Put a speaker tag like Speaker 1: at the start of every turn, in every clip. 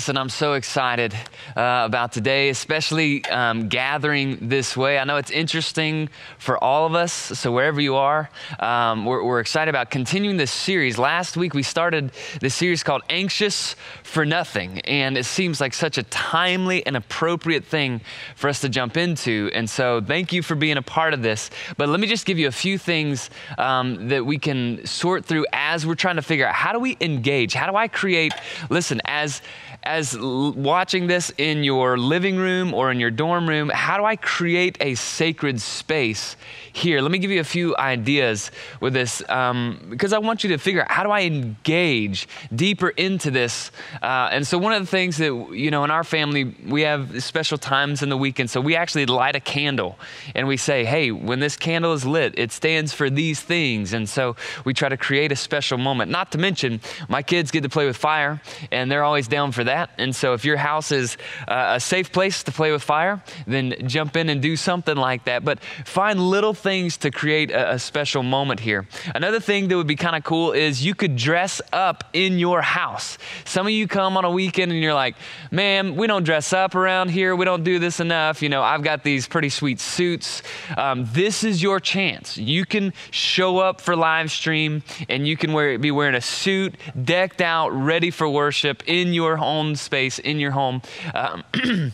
Speaker 1: Listen, I'm so excited uh, about today, especially um, gathering this way. I know it's interesting for all of us, so wherever you are, um, we're, we're, excited about continuing this series. Last week, we started this series called Anxious for Nothing, and it seems like such a timely and appropriate thing for us to jump into. And so, thank you for being a part of this. But let me just give you a few things um, that we can sort through as we're trying to figure out how do we engage? How do I create listen, as as watching this in your living room or in your dorm room, how do I create a sacred space here? Let me give you a few ideas with this um, because I want you to figure out how do I engage deeper into this. Uh, and so, one of the things that, you know, in our family, we have special times in the weekend. So, we actually light a candle and we say, hey, when this candle is lit, it stands for these things. And so, we try to create a special moment. Not to mention, my kids get to play with fire and they're always down for that. And so, if your house is uh, a safe place to play with fire, then jump in and do something like that. But find little things to create a, a special moment here. Another thing that would be kind of cool is you could dress up in your house. Some of you come on a weekend and you're like, man, we don't dress up around here. We don't do this enough. You know, I've got these pretty sweet suits. Um, this is your chance. You can show up for live stream and you can wear, be wearing a suit, decked out, ready for worship in your own space, in your home. Um,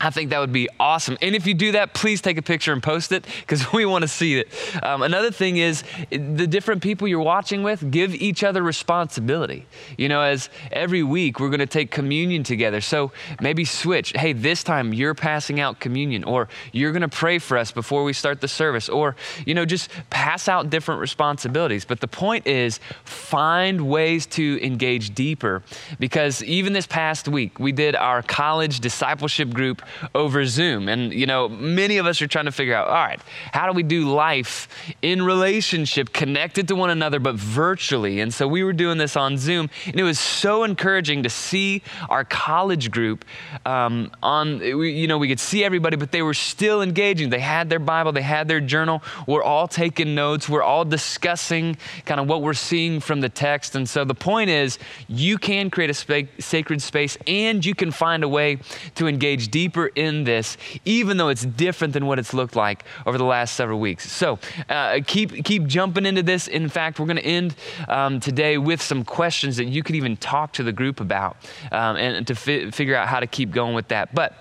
Speaker 1: I think that would be awesome. And if you do that, please take a picture and post it because we want to see it. Um, another thing is the different people you're watching with, give each other responsibility. You know, as every week we're going to take communion together. So maybe switch. Hey, this time you're passing out communion, or you're going to pray for us before we start the service, or, you know, just pass out different responsibilities. But the point is, find ways to engage deeper because even this past week, we did our college discipleship group over Zoom. And, you know, many of us are trying to figure out all right, how do we do life in relationship, connected to one another, but virtually? And so we were doing this on Zoom, and it was so encouraging to see our college group um, on, you know, we could see everybody, but they were still engaging. They had their Bible, they had their journal. We're all taking notes, we're all discussing kind of what we're seeing from the text. And so the point is, you can create a sp- sacred space and you can find a way to engage deeper deeper in this, even though it's different than what it's looked like over the last several weeks. So uh, keep, keep jumping into this. In fact, we're going to end um, today with some questions that you could even talk to the group about um, and to fi- figure out how to keep going with that. But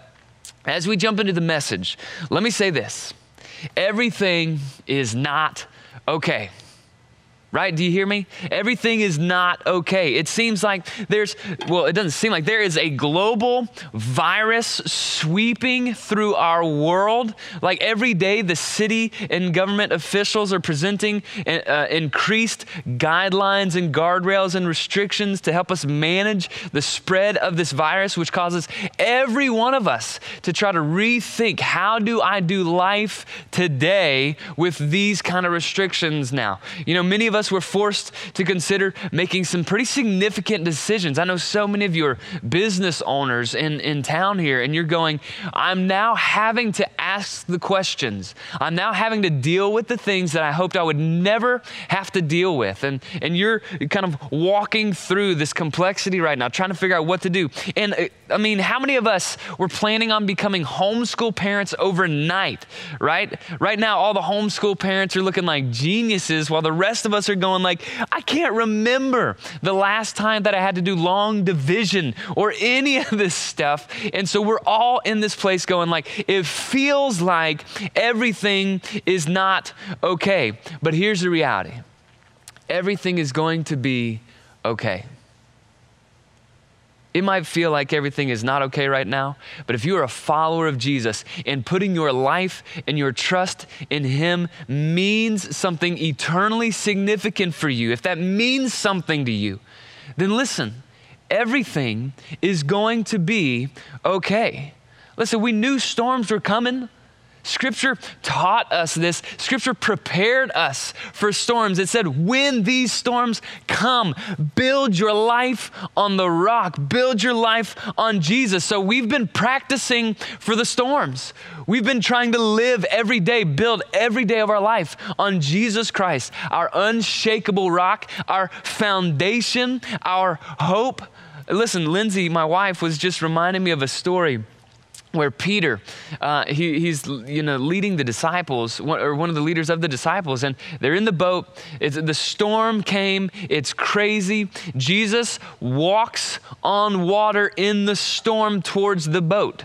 Speaker 1: as we jump into the message, let me say this everything is not okay right? Do you hear me? Everything is not okay. It seems like there's, well, it doesn't seem like there is a global virus sweeping through our world. Like every day, the city and government officials are presenting uh, increased guidelines and guardrails and restrictions to help us manage the spread of this virus, which causes every one of us to try to rethink how do I do life today with these kind of restrictions now? You know, many of us us were forced to consider making some pretty significant decisions. I know so many of you are business owners in, in town here, and you're going, I'm now having to ask the questions. I'm now having to deal with the things that I hoped I would never have to deal with. And, and you're kind of walking through this complexity right now, trying to figure out what to do. And uh, I mean, how many of us were planning on becoming homeschool parents overnight, right? Right now, all the homeschool parents are looking like geniuses while the rest of us are going like, I can't remember the last time that I had to do long division or any of this stuff. And so we're all in this place going like, it feels like everything is not okay. But here's the reality. Everything is going to be okay. It might feel like everything is not okay right now, but if you are a follower of Jesus and putting your life and your trust in Him means something eternally significant for you, if that means something to you, then listen, everything is going to be okay. Listen, we knew storms were coming. Scripture taught us this. Scripture prepared us for storms. It said, when these storms come, build your life on the rock, build your life on Jesus. So we've been practicing for the storms. We've been trying to live every day, build every day of our life on Jesus Christ, our unshakable rock, our foundation, our hope listen, Lindsay, my wife, was just reminding me of a story where Peter, uh, he, he's you know leading the disciples, one, or one of the leaders of the disciples, and they're in the boat. It's, the storm came. It's crazy. Jesus walks on water in the storm towards the boat.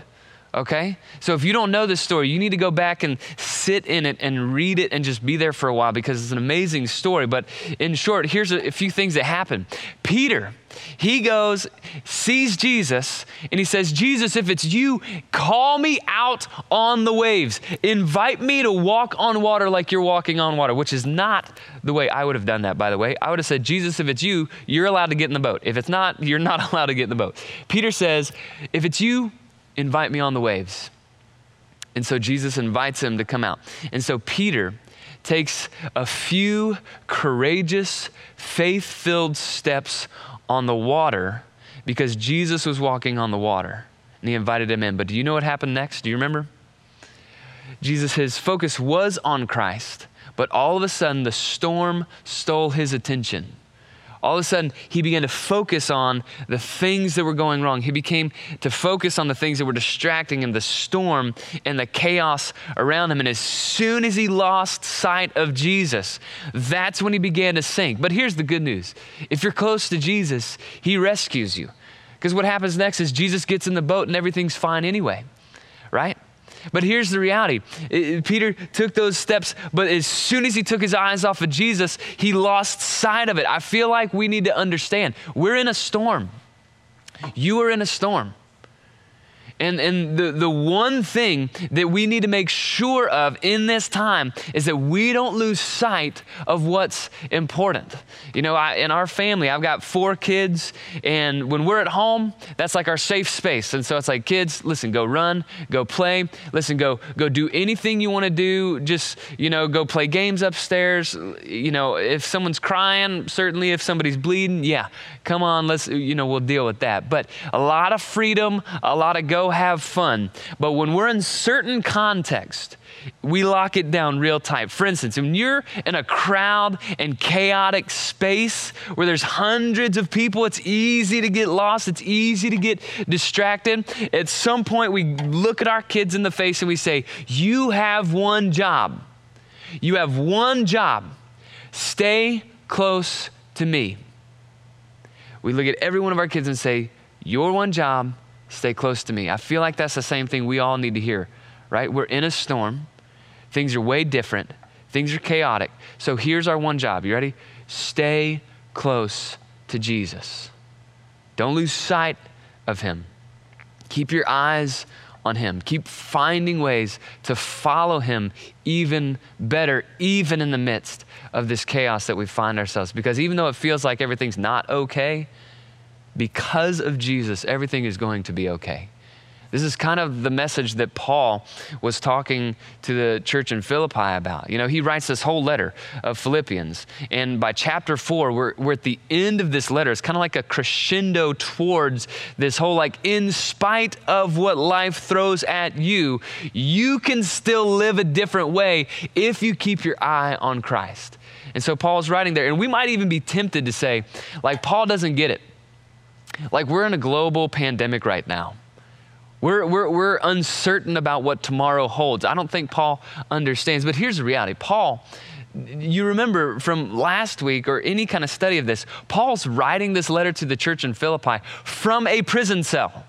Speaker 1: Okay? So if you don't know this story, you need to go back and sit in it and read it and just be there for a while because it's an amazing story. But in short, here's a, a few things that happen. Peter, he goes, sees Jesus, and he says, Jesus, if it's you, call me out on the waves. Invite me to walk on water like you're walking on water, which is not the way I would have done that, by the way. I would have said, Jesus, if it's you, you're allowed to get in the boat. If it's not, you're not allowed to get in the boat. Peter says, if it's you, invite me on the waves. And so Jesus invites him to come out. And so Peter takes a few courageous, faith filled steps on the water because Jesus was walking on the water and he invited him in. But do you know what happened next? Do you remember? Jesus, his focus was on Christ, but all of a sudden the storm stole his attention all of a sudden he began to focus on the things that were going wrong. He became to focus on the things that were distracting him, the storm and the chaos around him. And as soon as he lost sight of Jesus, that's when he began to sink. But here's the good news if you're close to Jesus, he rescues you. Because what happens next is Jesus gets in the boat and everything's fine anyway, right? But here's the reality Peter took those steps, but as soon as he took his eyes off of Jesus, he lost sight of it. I feel like we need to understand we're in a storm. You are in a storm. And, and the, the one thing that we need to make sure of in this time is that we don't lose sight of what's important. You know, I, in our family, I've got four kids, and when we're at home, that's like our safe space. And so it's like, kids, listen, go run, go play, listen, go, go do anything you want to do. Just, you know, go play games upstairs. You know, if someone's crying, certainly if somebody's bleeding, yeah, come on, let's, you know, we'll deal with that. But a lot of freedom, a lot of go have fun. But when we're in certain context, we lock it down real tight. For instance, when you're in a crowd and chaotic space where there's hundreds of people, it's easy to get lost, it's easy to get distracted. At some point, we look at our kids in the face and we say, You have one job. You have one job. Stay close to me. We look at every one of our kids and say, Your one job Stay close to me. I feel like that's the same thing we all need to hear, right? We're in a storm. Things are way different. Things are chaotic. So here's our one job. You ready? Stay close to Jesus. Don't lose sight of him. Keep your eyes on him. Keep finding ways to follow him even better, even in the midst of this chaos that we find ourselves. Because even though it feels like everything's not okay, because of Jesus, everything is going to be okay. This is kind of the message that Paul was talking to the church in Philippi about. You know, he writes this whole letter of Philippians. And by chapter four, we're, we're at the end of this letter. It's kind of like a crescendo towards this whole, like, in spite of what life throws at you, you can still live a different way if you keep your eye on Christ. And so Paul's writing there. And we might even be tempted to say, like, Paul doesn't get it. Like we're in a global pandemic right now. We're, we're, we're uncertain about what tomorrow holds. I don't think Paul understands, but here's the reality Paul, you remember from last week or any kind of study of this, Paul's writing this letter to the church in Philippi from a prison cell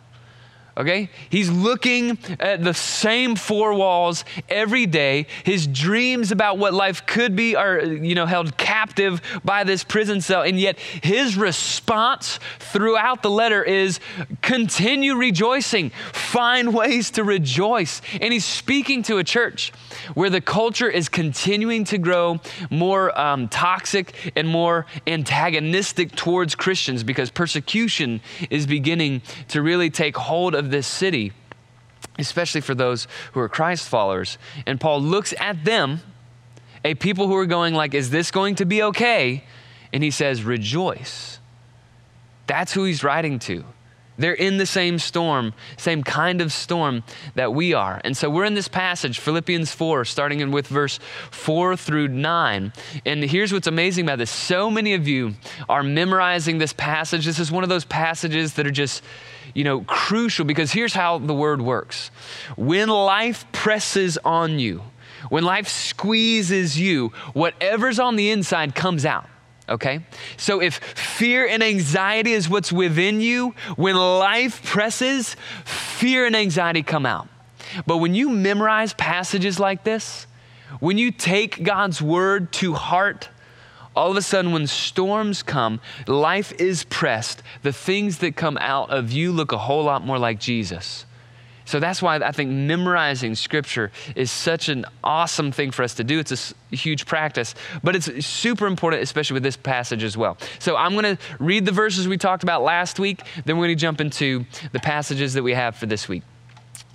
Speaker 1: okay? He's looking at the same four walls every day. His dreams about what life could be are, you know, held captive by this prison cell. And yet his response throughout the letter is continue rejoicing, find ways to rejoice. And he's speaking to a church where the culture is continuing to grow more um, toxic and more antagonistic towards Christians because persecution is beginning to really take hold of this city, especially for those who are Christ followers. And Paul looks at them, a people who are going like, is this going to be okay? And he says, rejoice. That's who he's writing to. They're in the same storm, same kind of storm that we are. And so we're in this passage, Philippians 4, starting in with verse 4 through 9. And here's what's amazing about this so many of you are memorizing this passage. This is one of those passages that are just, you know, crucial because here's how the word works when life presses on you, when life squeezes you, whatever's on the inside comes out okay? So if fear and anxiety is what's within you, when life presses, fear and anxiety come out. But when you memorize passages like this, when you take God's word to heart, all of a sudden, when storms come, life is pressed, the things that come out of you look a whole lot more like Jesus. So that's why I think memorizing scripture is such an awesome thing for us to do. It's a huge practice, but it's super important, especially with this passage as well. So I'm going to read the verses we talked about last week, then we're going to jump into the passages that we have for this week.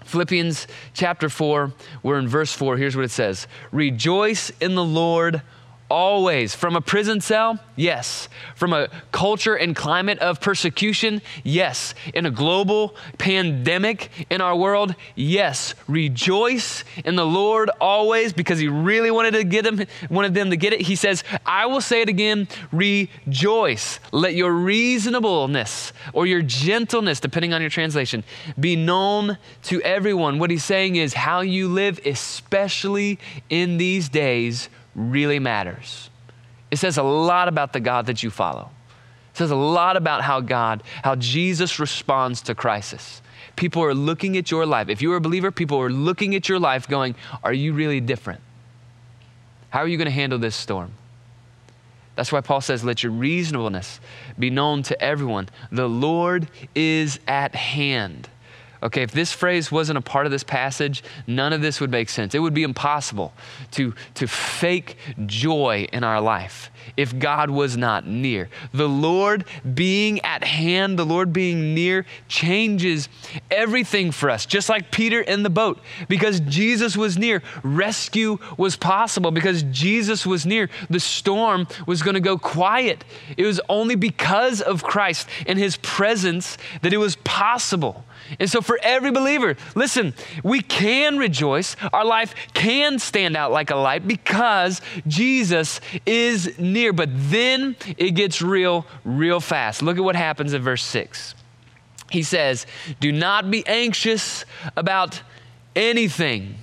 Speaker 1: Philippians chapter 4, we're in verse 4. Here's what it says Rejoice in the Lord Always. From a prison cell? Yes. From a culture and climate of persecution? Yes. In a global pandemic in our world? Yes. Rejoice in the Lord always because he really wanted to get them, wanted them to get it. He says, I will say it again, rejoice. Let your reasonableness or your gentleness, depending on your translation, be known to everyone. What he's saying is how you live, especially in these days really matters. It says a lot about the God that you follow. It says a lot about how God, how Jesus responds to crisis. People are looking at your life. If you're a believer, people are looking at your life going, Are you really different? How are you going to handle this storm? That's why Paul says, Let your reasonableness be known to everyone. The Lord is at hand. Okay, if this phrase wasn't a part of this passage, none of this would make sense. It would be impossible to, to fake joy in our life if God was not near. The Lord being at hand, the Lord being near, changes everything for us, just like Peter in the boat. Because Jesus was near, rescue was possible. Because Jesus was near, the storm was going to go quiet. It was only because of Christ and his presence that it was possible. And so, for every believer, listen, we can rejoice. Our life can stand out like a light because Jesus is near. But then it gets real, real fast. Look at what happens in verse 6. He says, Do not be anxious about anything.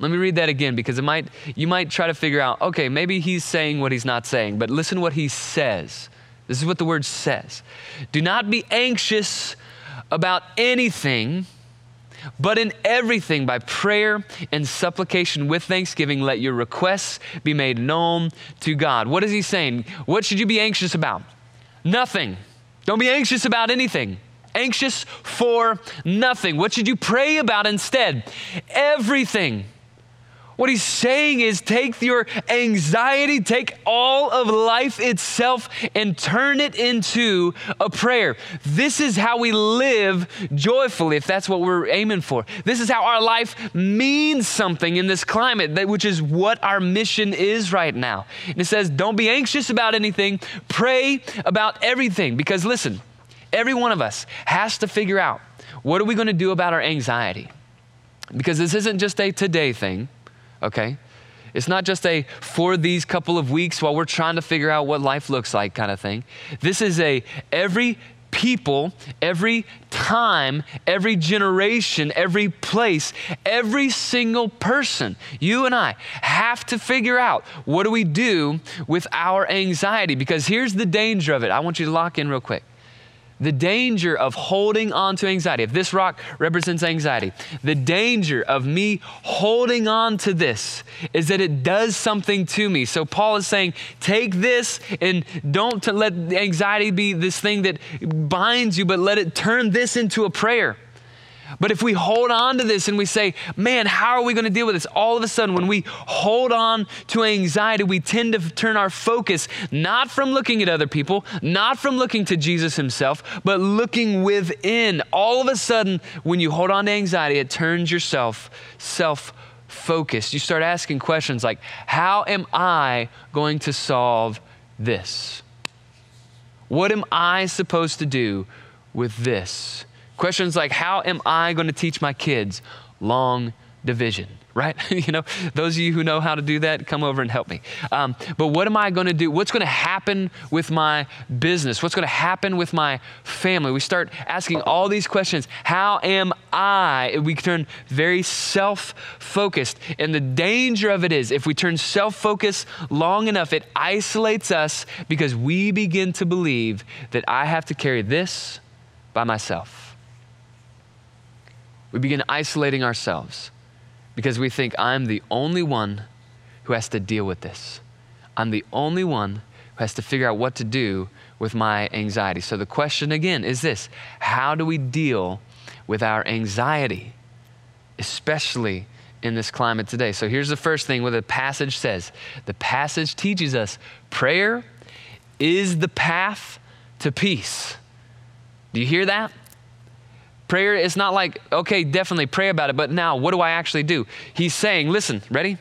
Speaker 1: Let me read that again because it might, you might try to figure out, okay, maybe he's saying what he's not saying, but listen what he says. This is what the word says. Do not be anxious about anything, but in everything by prayer and supplication with thanksgiving, let your requests be made known to God. What is he saying? What should you be anxious about? Nothing. Don't be anxious about anything. Anxious for nothing. What should you pray about instead? Everything. What he's saying is take your anxiety, take all of life itself, and turn it into a prayer. This is how we live joyfully, if that's what we're aiming for. This is how our life means something in this climate, which is what our mission is right now. And it says, don't be anxious about anything, pray about everything. Because listen, every one of us has to figure out what are we going to do about our anxiety? Because this isn't just a today thing okay? It's not just a for these couple of weeks while we're trying to figure out what life looks like kind of thing. This is a every people, every time, every generation, every place, every single person, you and I have to figure out what do we do with our anxiety because here's the danger of it. I want you to lock in real quick the danger of holding on to anxiety, if this rock represents anxiety, the danger of me holding on to this is that it does something to me. So Paul is saying, take this and don't let anxiety be this thing that binds you, but let it turn this into a prayer. But if we hold on to this and we say, man, how are we going to deal with this? All of a sudden, when we hold on to anxiety, we tend to turn our focus not from looking at other people, not from looking to Jesus himself, but looking within. All of a sudden, when you hold on to anxiety, it turns yourself self focused. You start asking questions like, how am I going to solve this? What am I supposed to do with this? Questions like, how am I going to teach my kids long division? Right? you know, those of you who know how to do that, come over and help me. Um, but what am I going to do? What's going to happen with my business? What's going to happen with my family? We start asking all these questions. How am I? We turn very self focused. And the danger of it is if we turn self focused long enough, it isolates us because we begin to believe that I have to carry this by myself. We begin isolating ourselves because we think I'm the only one who has to deal with this. I'm the only one who has to figure out what to do with my anxiety. So the question again is this How do we deal with our anxiety, especially in this climate today? So here's the first thing what the passage says the passage teaches us prayer is the path to peace. Do you hear that? Prayer is not like, okay, definitely pray about it, but now what do I actually do? He's saying, listen, ready?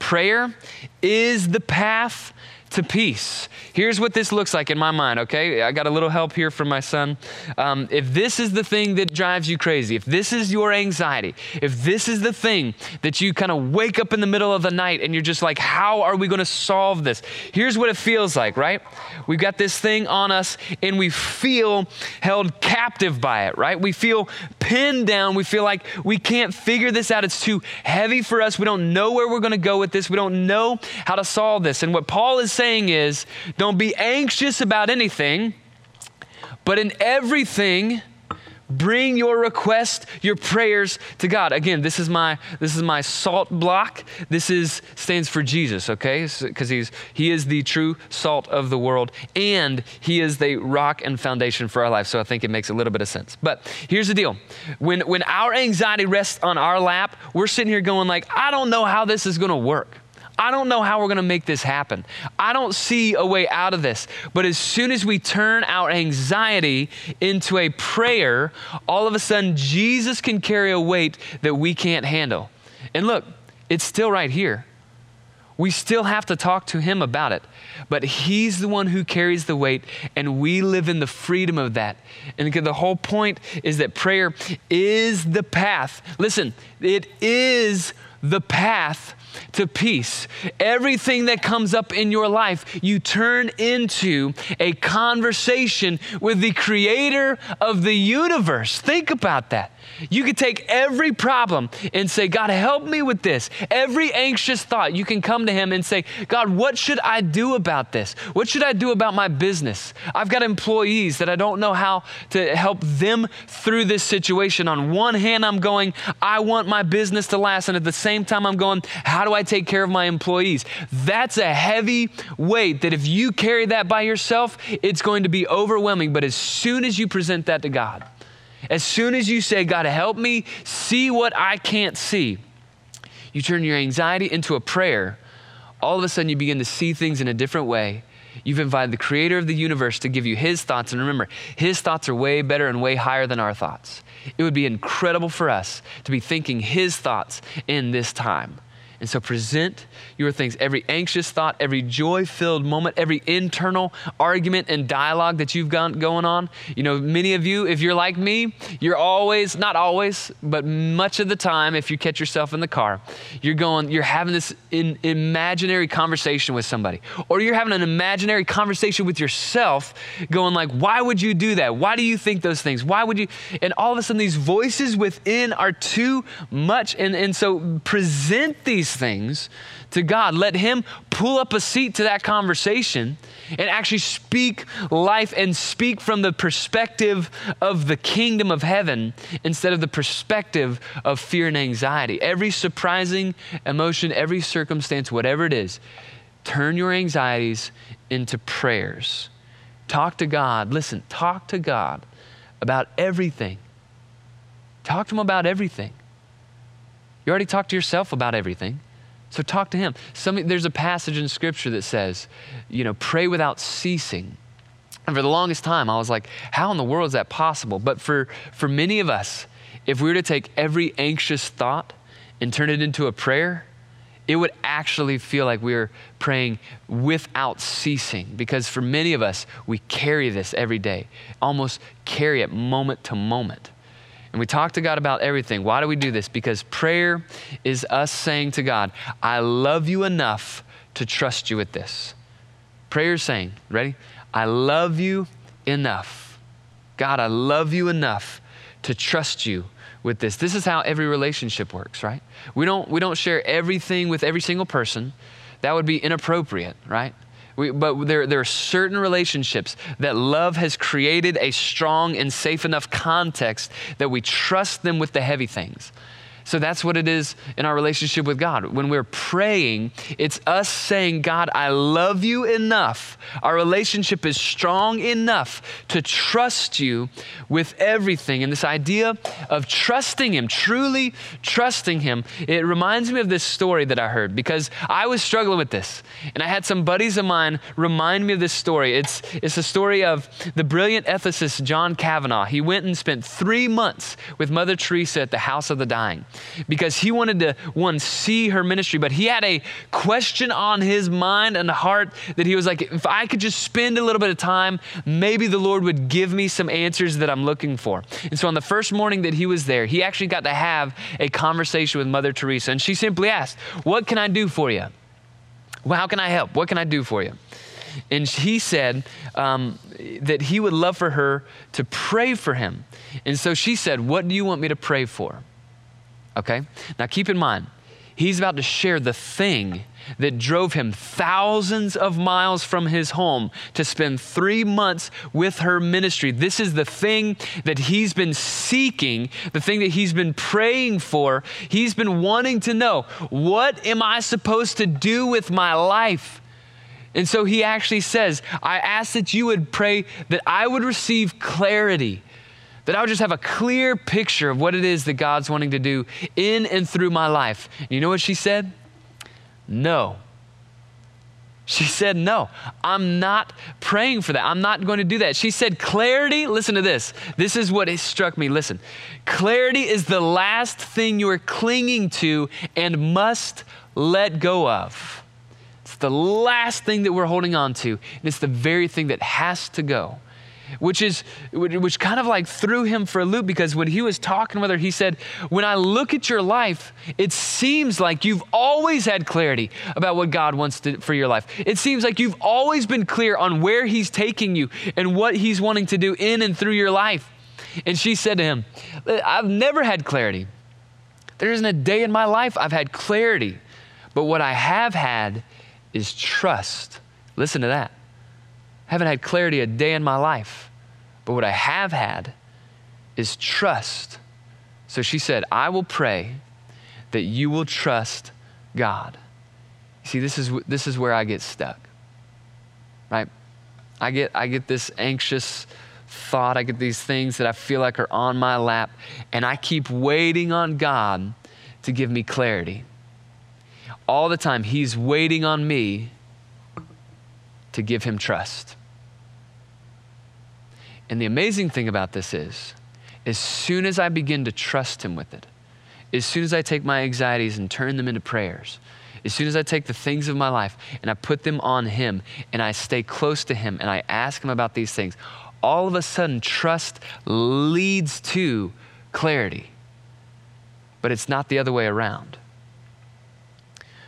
Speaker 1: Prayer is the path to peace. Here's what this looks like in my mind, okay? I got a little help here from my son. Um, if this is the thing that drives you crazy, if this is your anxiety, if this is the thing that you kind of wake up in the middle of the night and you're just like, how are we going to solve this? Here's what it feels like, right? We've got this thing on us and we feel held captive by it, right? We feel pinned down. We feel like we can't figure this out. It's too heavy for us. We don't know where we're going to go with this. We don't know how to solve this. And what Paul is saying, saying is don't be anxious about anything, but in everything, bring your request your prayers to god. Again this is my this is my salt block. This is stands for jesus okay? Because he's he is the true salt of the world and he is the rock and foundation for our life. So i think it makes a little bit of sense. But here's the deal. When when our anxiety rests on our lap we're sitting here going like i don't know how this is going to work I don't know how we're going to make this happen. I don't see a way out of this. But as soon as we turn our anxiety into a prayer, all of a sudden Jesus can carry a weight that we can't handle. And look, it's still right here. We still have to talk to him about it. But he's the one who carries the weight, and we live in the freedom of that. And the whole point is that prayer is the path. Listen, it is the path to peace. Everything that comes up in your life, you turn into a conversation with the creator of the universe. Think about that. You could take every problem and say, God, help me with this. Every anxious thought, you can come to Him and say, God, what should I do about this? What should I do about my business? I've got employees that I don't know how to help them through this situation. On one hand, I'm going, I want my business to last. And at the same time, I'm going, how do I take care of my employees? That's a heavy weight that if you carry that by yourself, it's going to be overwhelming. But as soon as you present that to God, as soon as you say, God, help me see what I can't see, you turn your anxiety into a prayer. All of a sudden, you begin to see things in a different way. You've invited the creator of the universe to give you his thoughts. And remember, his thoughts are way better and way higher than our thoughts. It would be incredible for us to be thinking his thoughts in this time. And so present your things, every anxious thought, every joy filled moment, every internal argument and dialogue that you've got going on. You know, many of you, if you're like me, you're always, not always, but much of the time, if you catch yourself in the car, you're going, you're having this in, imaginary conversation with somebody, or you're having an imaginary conversation with yourself, going like, why would you do that? Why do you think those things? Why would you? And all of a sudden, these voices within are too much. And, and so present these things to God. Let Him pull up a seat to that conversation and actually speak life and speak from the perspective of the kingdom of heaven instead of the perspective of fear and anxiety. Every surprising emotion, every circumstance, whatever it is, turn your anxieties into prayers. Talk to God. Listen, talk to God about everything. Talk to Him about everything. You already talked to yourself about everything. So talk to him. Some, there's a passage in scripture that says, you know, pray without ceasing. And for the longest time, I was like, how in the world is that possible? But for, for many of us, if we were to take every anxious thought and turn it into a prayer, it would actually feel like we are praying without ceasing. Because for many of us, we carry this every day, almost carry it moment to moment. And we talk to God about everything. Why do we do this? Because prayer is us saying to God, I love you enough to trust you with this. Prayer is saying, ready? I love you enough. God, I love you enough to trust you with this. This is how every relationship works, right? We don't, we don't share everything with every single person. That would be inappropriate, right? We, but there, there are certain relationships that love has created a strong and safe enough context that we trust them with the heavy things. So that's what it is in our relationship with God. When we're praying, it's us saying, God, I love you enough. Our relationship is strong enough to trust you with everything. And this idea of trusting Him, truly trusting Him, it reminds me of this story that I heard because I was struggling with this. And I had some buddies of mine remind me of this story. It's, it's a story of the brilliant ethicist John Kavanaugh. He went and spent three months with Mother Teresa at the House of the Dying because he wanted to, one, see her ministry, but he had a question on his mind and heart that he was like, if I could just spend a little bit of time, maybe the Lord would give me some answers that I'm looking for. And so on the first morning that he was there, he actually got to have a conversation with Mother Teresa, and she simply asked, What can I do for you? Well, how can I help? What can I do for you? And he said um, that he would love for her to pray for him. And so she said, What do you want me to pray for? Okay? Now keep in mind, he's about to share the thing that drove him thousands of miles from his home to spend three months with her ministry. This is the thing that he's been seeking, the thing that he's been praying for. He's been wanting to know what am I supposed to do with my life? And so he actually says, I ask that you would pray that I would receive clarity that I would just have a clear picture of what it is that God's wanting to do in and through my life. And you know what she said? No. She said, No, I'm not praying for that. I'm not going to do that. She said, Clarity, listen to this. This is what struck me. Listen, clarity is the last thing you are clinging to and must let go of. It's the last thing that we're holding on to, and it's the very thing that has to go which is which kind of like threw him for a loop because when he was talking with her he said when i look at your life it seems like you've always had clarity about what god wants to, for your life. It seems like you've always been clear on where he's taking you and what he's wanting to do in and through your life. And she said to him i've never had clarity. There isn't a day in my life i've had clarity but what i have had is trust. Listen to that haven't had clarity a day in my life. But what I have had is trust. So she said, I will pray that you will trust God. See, this is, this is where I get stuck, right? I get, I get this anxious thought, I get these things that I feel like are on my lap, and I keep waiting on God to give me clarity. All the time, He's waiting on me to give him trust. And the amazing thing about this is, as soon as I begin to trust him with it, as soon as I take my anxieties and turn them into prayers, as soon as I take the things of my life and I put them on him and I stay close to him and I ask him about these things, all of a sudden trust leads to clarity. But it's not the other way around.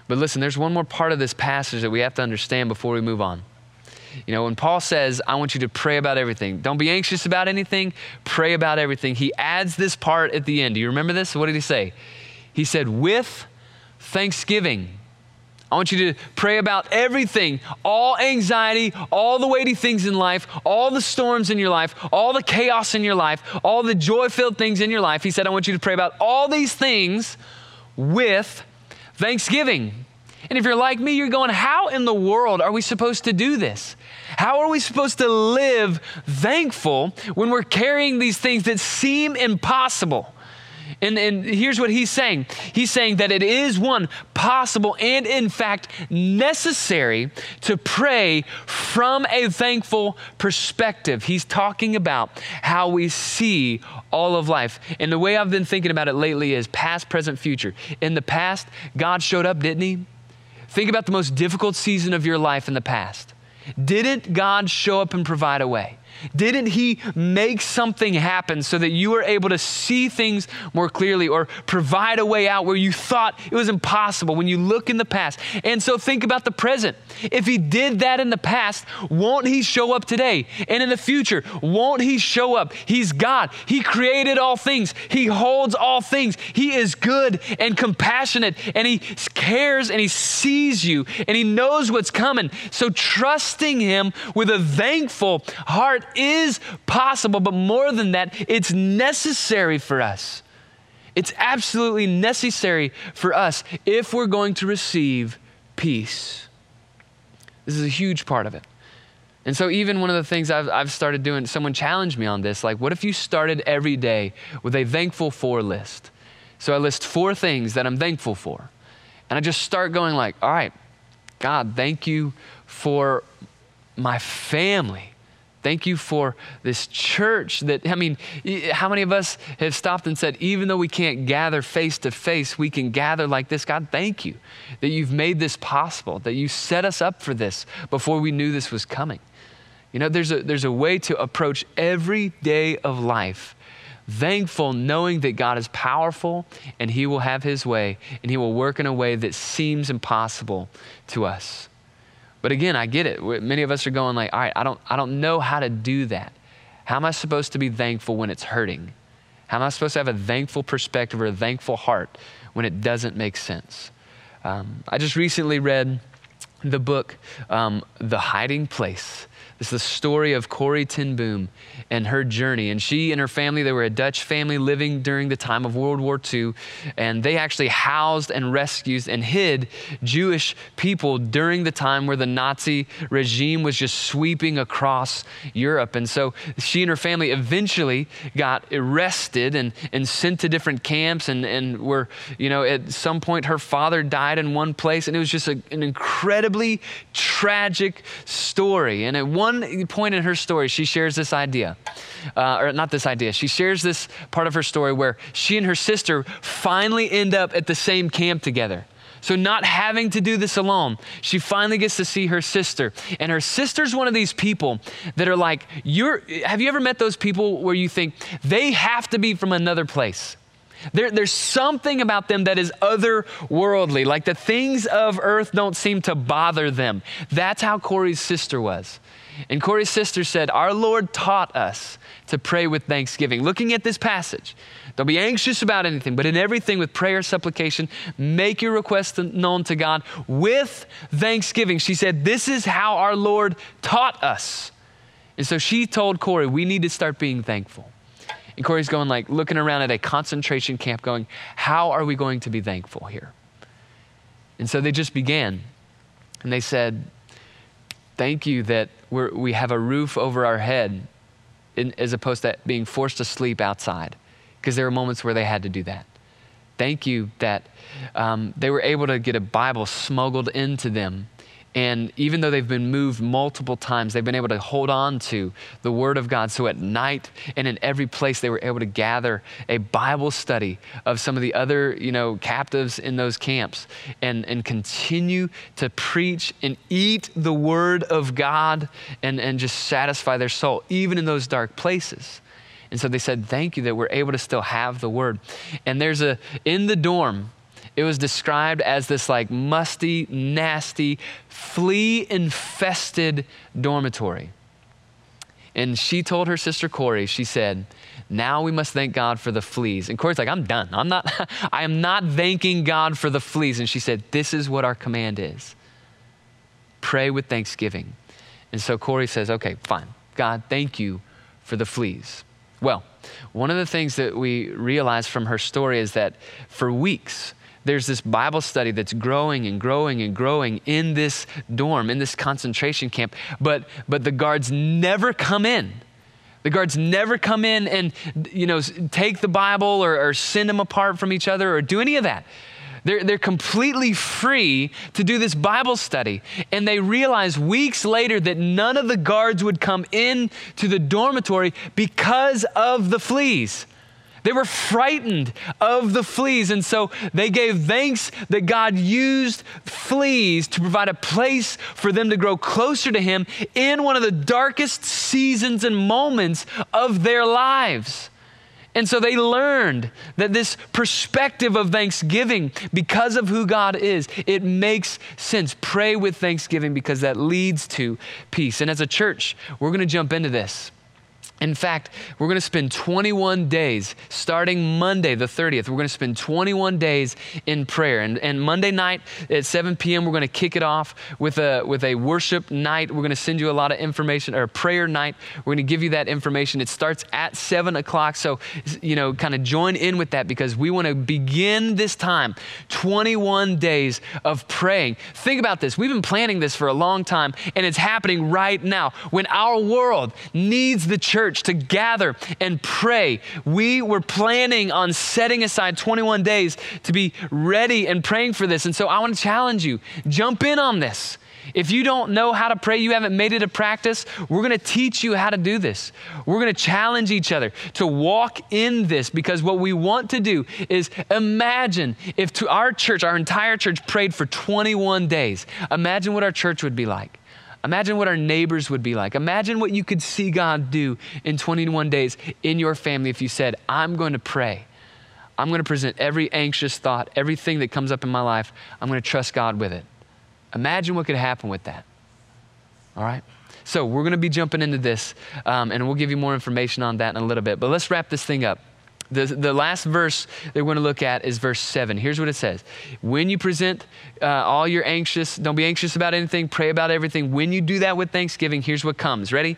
Speaker 1: But listen, there's one more part of this passage that we have to understand before we move on. You know, when Paul says, I want you to pray about everything, don't be anxious about anything, pray about everything, he adds this part at the end. Do you remember this? What did he say? He said, with thanksgiving. I want you to pray about everything, all anxiety, all the weighty things in life, all the storms in your life, all the chaos in your life, all the joy filled things in your life. He said, I want you to pray about all these things with thanksgiving. And if you're like me, you're going, How in the world are we supposed to do this? How are we supposed to live thankful when we're carrying these things that seem impossible? And, and, here's what he's saying He's saying that it is one possible and, in fact, necessary to pray from a thankful perspective. He's talking about how we see all of life. And the way I've been thinking about it lately is past, present, future. In the past, God showed up, didn't he? Think about the most difficult season of your life in the past. Didn't God show up and provide a way? Didn't He make something happen so that you were able to see things more clearly or provide a way out where you thought it was impossible when you look in the past? And so think about the present. If He did that in the past, won't He show up today? And in the future, won't He show up? He's God. He created all things, He holds all things. He is good and compassionate, and He cares and He sees you and He knows what's coming. So trusting Him with a thankful heart is possible, but more than that, it's necessary for us. It's absolutely necessary for us if we're going to receive peace. This is a huge part of it. And so, even one of the things I've, I've started doing, someone challenged me on this like, what if you started every day with a thankful for list? So, I list four things that I'm thankful for. And I just start going, like, all right, God, thank you for my family. Thank you for this church that, I mean, how many of us have stopped and said, even though we can't gather face to face, we can gather like this? God, thank you that you've made this possible, that you set us up for this before we knew this was coming. You know, there's a, there's a way to approach every day of life thankful, knowing that God is powerful and He will have His way and He will work in a way that seems impossible to us. But again, I get it. Many of us are going like, all right, I don't, I don't know how to do that. How am I supposed to be thankful when it's hurting? How am I supposed to have a thankful perspective or a thankful heart when it doesn't make sense? Um, I just recently read the book, um, The Hiding Place. It's the story of Corrie ten Boom and her journey. And she and her family, they were a Dutch family living during the time of World War II. And they actually housed and rescued and hid Jewish people during the time where the Nazi regime was just sweeping across Europe. And so she and her family eventually got arrested and, and sent to different camps and, and were, you know, at some point her father died in one place. And it was just a, an incredibly tragic story. And at one one point in her story, she shares this idea, uh, or not this idea, she shares this part of her story where she and her sister finally end up at the same camp together. So, not having to do this alone, she finally gets to see her sister. And her sister's one of these people that are like, you're, have you ever met those people where you think they have to be from another place? There, there's something about them that is otherworldly, like the things of earth don't seem to bother them. That's how Corrie's sister was. And Corrie's sister said, Our Lord taught us to pray with thanksgiving. Looking at this passage, don't be anxious about anything, but in everything with prayer, supplication, make your requests known to God with thanksgiving. She said, This is how our Lord taught us. And so she told Corrie, We need to start being thankful. And Corrie's going, like, looking around at a concentration camp, going, How are we going to be thankful here? And so they just began. And they said, Thank you that we have a roof over our head in, as opposed to being forced to sleep outside, because there were moments where they had to do that. Thank you that um, they were able to get a Bible smuggled into them and even though they've been moved multiple times, they've been able to hold on to the Word of God. So at night and in every place, they were able to gather a Bible study of some of the other, you know, captives in those camps and, and continue to preach and eat the Word of God and, and just satisfy their soul, even in those dark places. And so they said, Thank you that we're able to still have the Word. And there's a, in the dorm, it was described as this like musty, nasty, flea infested dormitory. And she told her sister Corrie, she said, now we must thank God for the fleas. And Corrie's like, I'm done. I'm not, I am not thanking God for the fleas. And she said, This is what our command is. Pray with thanksgiving. And so Corrie says, Okay, fine. God, thank you for the fleas. Well, one of the things that we realize from her story is that for weeks, there's this Bible study that's growing and growing and growing in this dorm, in this concentration camp, but, but the guards never come in. The guards never come in and, you know, take the Bible or, or send them apart from each other or do any of that. They're, they're completely free to do this Bible study. And they realize weeks later that none of the guards would come in to the dormitory because of the fleas They were frightened of the fleas. And so they gave thanks that God used fleas to provide a place for them to grow closer to Him in one of the darkest seasons and moments of their lives. And so they learned that this perspective of thanksgiving, because of who God is, it makes sense. Pray with thanksgiving because that leads to peace. And as a church, we're going to jump into this. In fact, we're going to spend 21 days, starting Monday, the 30th. We're going to spend 21 days in prayer. And, and Monday night at 7 p.m., we're going to kick it off with a, with a worship night. We're going to send you a lot of information, or a prayer night. We're going to give you that information. It starts at 7 o'clock. So, you know, kind of join in with that because we want to begin this time 21 days of praying. Think about this. We've been planning this for a long time, and it's happening right now when our world needs the church church to gather and pray. We were planning on setting aside 21 days to be ready and praying for this. And so I want to challenge you jump in on this. If you don't know how to pray, you haven't made it a practice, we're going to teach you how to do this. We're going to challenge each other to walk in this because what we want to do is imagine if to our church, our entire church prayed for 21 days. Imagine what our church would be like. Imagine what our neighbors would be like. Imagine what you could see God do in 21 days in your family if you said, I'm going to pray. I'm going to present every anxious thought, everything that comes up in my life, I'm going to trust God with it. Imagine what could happen with that. All right? So, we're going to be jumping into this, um, and we'll give you more information on that in a little bit. But let's wrap this thing up. The, the last verse that we're going to look at is verse 7. Here's what it says When you present uh, all your anxious, don't be anxious about anything, pray about everything. When you do that with thanksgiving, here's what comes. Ready?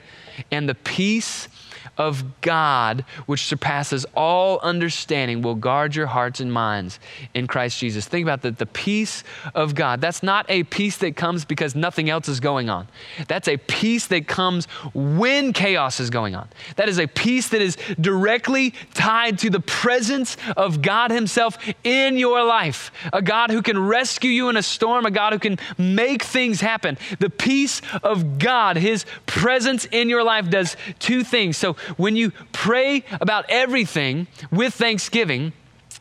Speaker 1: And the peace of God, which surpasses all understanding, will guard your hearts and minds in Christ Jesus. Think about that. The peace of God. That's not a peace that comes because nothing else is going on. That's a peace that comes when chaos is going on. That is a peace that is directly tied to the presence of God Himself in your life. A God who can rescue you in a storm, a God who can make things happen. The peace of God, His presence in your life does two things. So when you pray about everything with thanksgiving,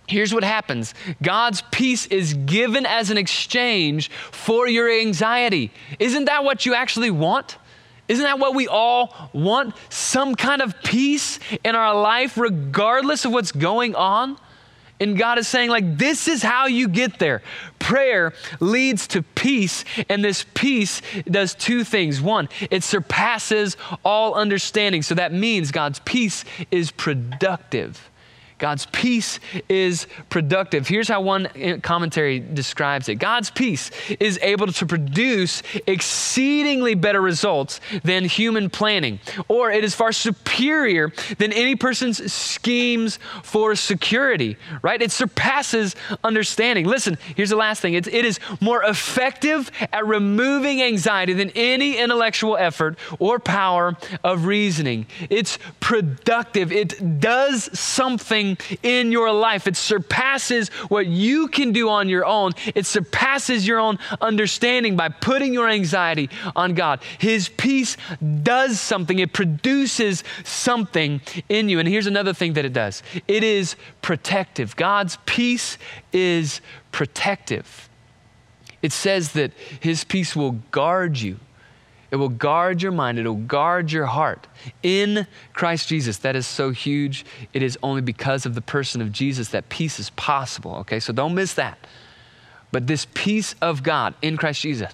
Speaker 1: Here's what happens God's peace is given as an exchange for your anxiety. Isn't that what you actually want? Isn't that what we all want? Some kind of peace in our life, regardless of what's going on? And God is saying, like, this is how you get there. Prayer leads to peace, and this peace does two things. One, it surpasses all understanding. So that means God's peace is productive. God's peace is productive. Here's how one commentary describes it God's peace is able to produce exceedingly better results than human planning, or it is far superior than any person's schemes for security, right? It surpasses understanding. Listen, here's the last thing it's, it is more effective at removing anxiety than any intellectual effort or power of reasoning. It's productive, it does something in your life. It surpasses what you can do on your own, it surpasses your own understanding by putting your anxiety on God. His peace does something, it produces something in you. And here's another thing that it does it is protective. God's peace is protective. It says that His peace will guard you. It will guard your mind. It will guard your heart in Christ Jesus. That is so huge. It is only because of the person of Jesus that peace is possible. Okay, so don't miss that. But this peace of God in Christ Jesus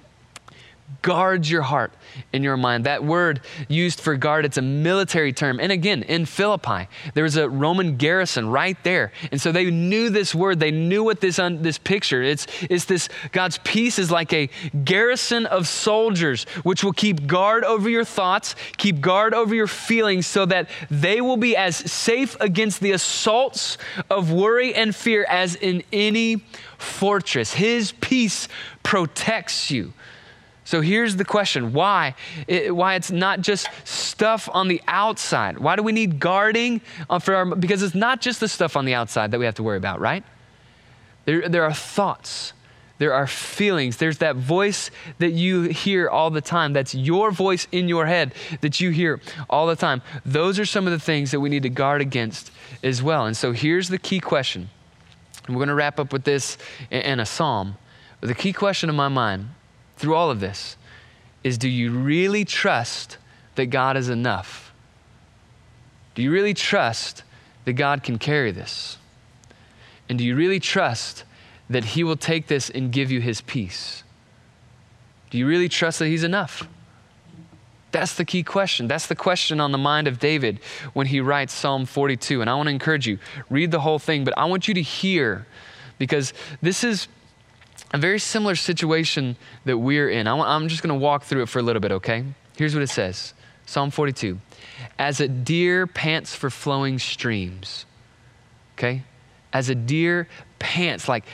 Speaker 1: guards your heart and your mind. That word used for guard, it's a military term. And again, in Philippi, there was a Roman garrison right there. And so they knew this word. They knew what this, un, this picture, it's, it's this, God's peace is like a garrison of soldiers, which will keep guard over your thoughts, keep guard over your feelings so that they will be as safe against the assaults of worry and fear as in any fortress. His peace protects you. So here's the question why? It, why it's not just stuff on the outside. Why do we need guarding uh, for our, because it's not just the stuff on the outside that we have to worry about, right? There, there are thoughts, there are feelings. There's that voice that you hear all the time. That's your voice in your head that you hear all the time. Those are some of the things that we need to guard against as well. And so here's the key question. And we're going to wrap up with this in a psalm. But the key question in my mind through all of this is do you really trust that God is enough? Do you really trust that God can carry this? And do you really trust that He will take this and give you His peace? Do you really trust that He's enough? That's the key question. That's the question on the mind of David when he writes Psalm 42. And I want to encourage you, read the whole thing, but I want you to hear because this is a very similar situation that we're in. I'm just going to walk through it for a little bit, okay? Here's what it says Psalm 42 As a deer pants for flowing streams, okay? As a deer pants, like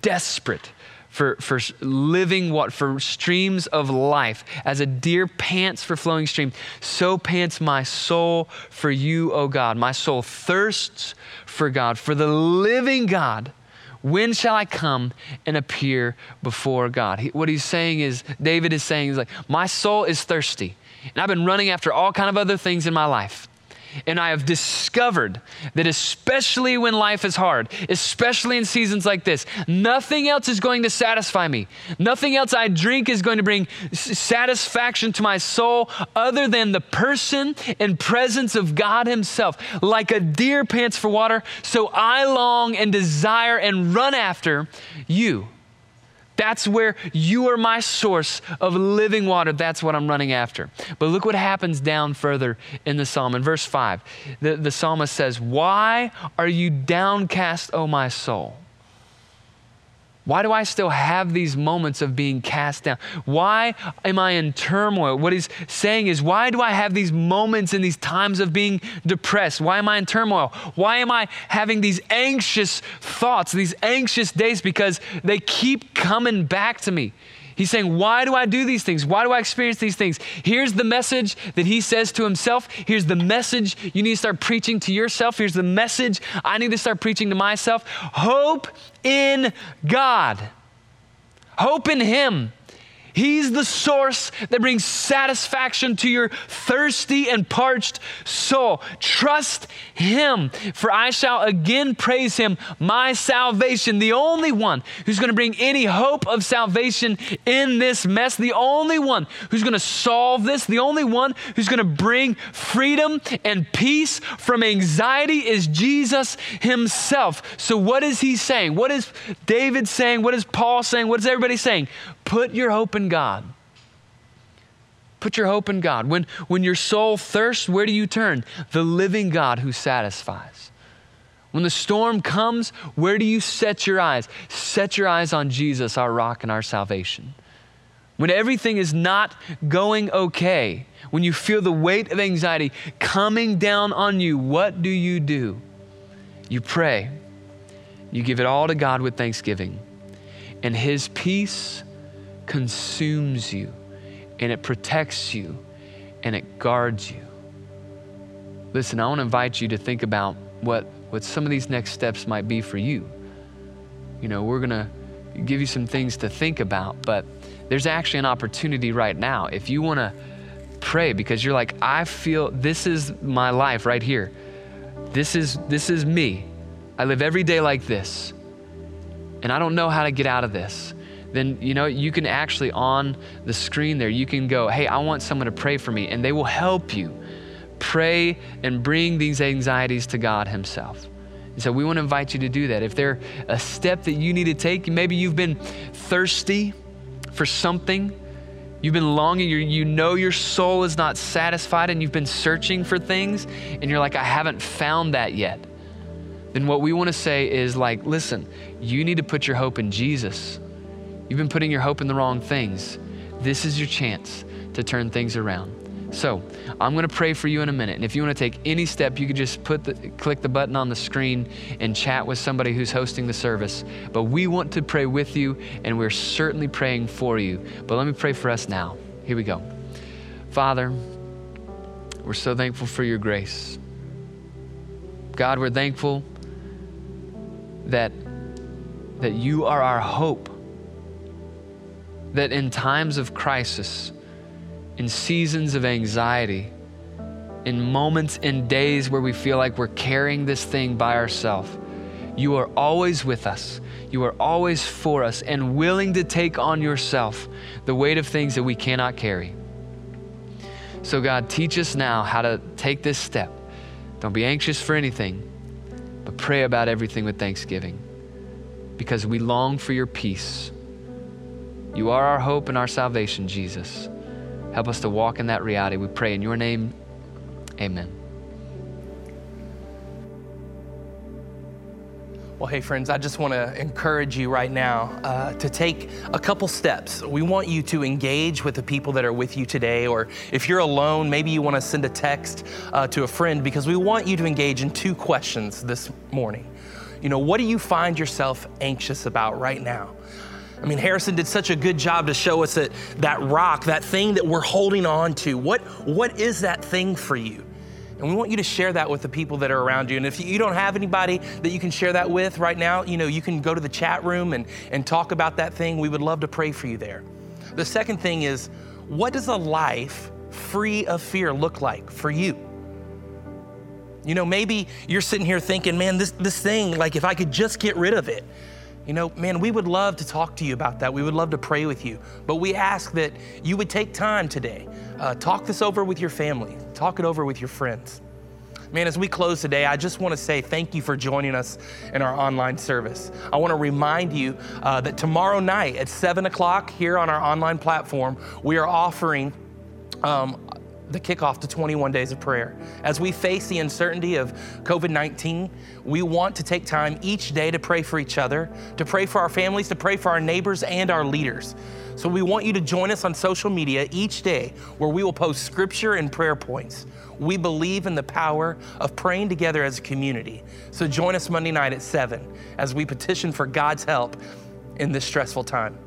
Speaker 1: desperate for, for living what? For streams of life. As a deer pants for flowing stream, so pants my soul for you, O God. My soul thirsts for God, for the living God. When shall I come and appear before God? He, what he's saying is, David is saying, he's like, my soul is thirsty. And I've been running after all kind of other things in my life. And I have discovered that, especially when life is hard, especially in seasons like this, nothing else is going to satisfy me. Nothing else I drink is going to bring satisfaction to my soul other than the person and presence of God Himself. Like a deer pants for water, so I long and desire and run after you. That's where you are my source of living water. That's what I'm running after. But look what happens down further in the psalm. In verse 5, the, the psalmist says, Why are you downcast, O my soul? Why do I still have these moments of being cast down? Why am I in turmoil? What he's saying is, why do I have these moments and these times of being depressed? Why am I in turmoil? Why am I having these anxious thoughts, these anxious days? Because they keep coming back to me. He's saying, Why do I do these things? Why do I experience these things? Here's the message that he says to himself. Here's the message you need to start preaching to yourself. Here's the message I need to start preaching to myself. Hope in God, hope in Him. He's the source that brings satisfaction to your thirsty and parched soul. Trust Him, for I shall again praise Him, my salvation, the only one who's going to bring any hope of salvation in this mess, the only one who's going to solve this, the only one who's going to bring freedom and peace from anxiety is Jesus Himself. So, what is He saying? What is David saying? What is Paul saying? What is everybody saying? Put your hope in God. Put your hope in God. When, when your soul thirsts, where do you turn? The living God who satisfies. When the storm comes, where do you set your eyes? Set your eyes on Jesus, our rock and our salvation. When everything is not going okay, when you feel the weight of anxiety coming down on you, what do you do? You pray. You give it all to God with thanksgiving. And His peace consumes you and it protects you and it guards you. Listen, I want to invite you to think about what, what some of these next steps might be for you. You know, we're going to give you some things to think about, but there's actually an opportunity right now. If you want to pray because you're like, I feel this is my life right here. This is this is me. I live every day like this. And I don't know how to get out of this then you know you can actually on the screen there you can go hey i want someone to pray for me and they will help you pray and bring these anxieties to god himself and so we want to invite you to do that if there's a step that you need to take maybe you've been thirsty for something You've been longing, you you know your soul is not satisfied, and you've been searching for things, and you're like, I haven't found that yet. Then what we want to say is like, listen, you need to put your hope in Jesus. You've been putting your hope in the wrong things. This is your chance to turn things around. So, I'm going to pray for you in a minute. And if you want to take any step, you could just put the, click the button on the screen and chat with somebody who's hosting the service. But we want to pray with you, and we're certainly praying for you. But let me pray for us now. Here we go. Father, we're so thankful for your grace. God, we're thankful that, that you are our hope that in times of crisis, in seasons of anxiety, in moments in days where we feel like we're carrying this thing by ourselves, you are always with us. You are always for us and willing to take on yourself the weight of things that we cannot carry. So, God, teach us now how to take this step. Don't be anxious for anything, but pray about everything with thanksgiving because we long for your peace. You are our hope and our salvation, Jesus. Help us to walk in that reality. We pray in your name. Amen.
Speaker 2: Well, hey, friends, I just want to encourage you right now uh, to take a couple steps. We want you to engage with the people that are with you today, or if you're alone, maybe you want to send a text uh, to a friend because we want you to engage in two questions this morning. You know, what do you find yourself anxious about right now? I mean, Harrison did such a good job to show us that that rock, that thing that we're holding on to. What, what is that thing for you? And we want you to share that with the people that are around you. And if you don't have anybody that you can share that with right now, you know, you can go to the chat room and, and talk about that thing. We would love to pray for you there. The second thing is, what does a life free of fear look like for you? You know, maybe you're sitting here thinking, man, this, this thing, like if I could just get rid of it, you know, man, we would love to talk to you about that. We would love to pray with you. But we ask that you would take time today. Uh, talk this over with your family, talk it over with your friends. Man, as we close today, I just want to say thank you for joining us in our online service. I want to remind you uh, that tomorrow night at 7 o'clock here on our online platform, we are offering um, the kickoff to 21 days of prayer. As we face the uncertainty of COVID 19, we want to take time each day to pray for each other, to pray for our families, to pray for our neighbors and our leaders. So we want you to join us on social media each day where we will post scripture and prayer points. We believe in the power of praying together as a community. So join us Monday night at 7 as we petition for God's help in this stressful time.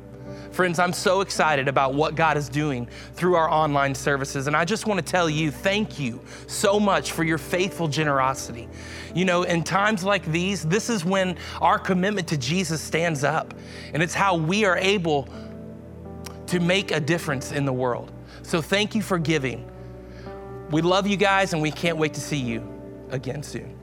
Speaker 2: Friends, I'm so excited about what God is doing through our online services. And I just want to tell you, thank you so much for your faithful generosity. You know, in times like these, this is when our commitment to Jesus stands up. And it's how we are able to make a difference in the world. So thank you for giving. We love you guys, and we can't wait to see you again soon.